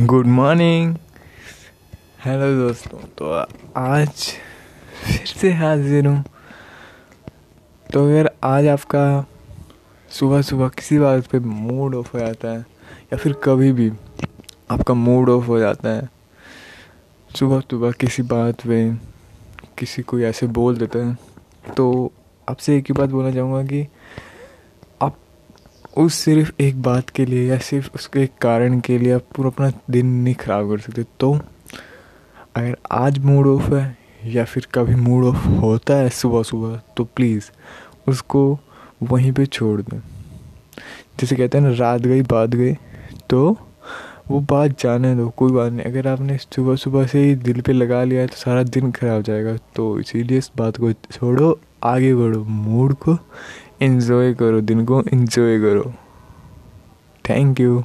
Good morning hello दोस्तों तो आज फिर से हाजिर हूँ। तो अगर आज आपका सुबह सुबह किसी बात पे मूड ऑफ़ हो जाता है, या फिर कभी भी आपका मूड ऑफ़ हो जाता है सुबह सुबह किसी बात पे किसी को ऐसे बोल देते हैं तो आपसे एक ही बात बोलना चाहूँगा कि उस सिर्फ़ एक बात के लिए या सिर्फ़ उसके एक कारण के लिए आप पूरा अपना दिन नहीं ख़राब कर सकते? तो अगर आज मूड ऑफ़ है या फिर कभी मूड ऑफ़ होता है सुबह सुबह तो प्लीज़ उसको वहीं पे छोड़ दें। जैसे कहते हैं ना, रात गई, बात गई तो वो बात जाने दो, कोई बात नहीं। अगर आपने सुबह सुबह से ही दिल पे लगा लिया है तो सारा दिन खराब जाएगा। तो इसीलिए इस बात को छोड़ो, आगे बढ़ो मूड को इन्जॉय करो दिन को इन्जॉय करो। Thank you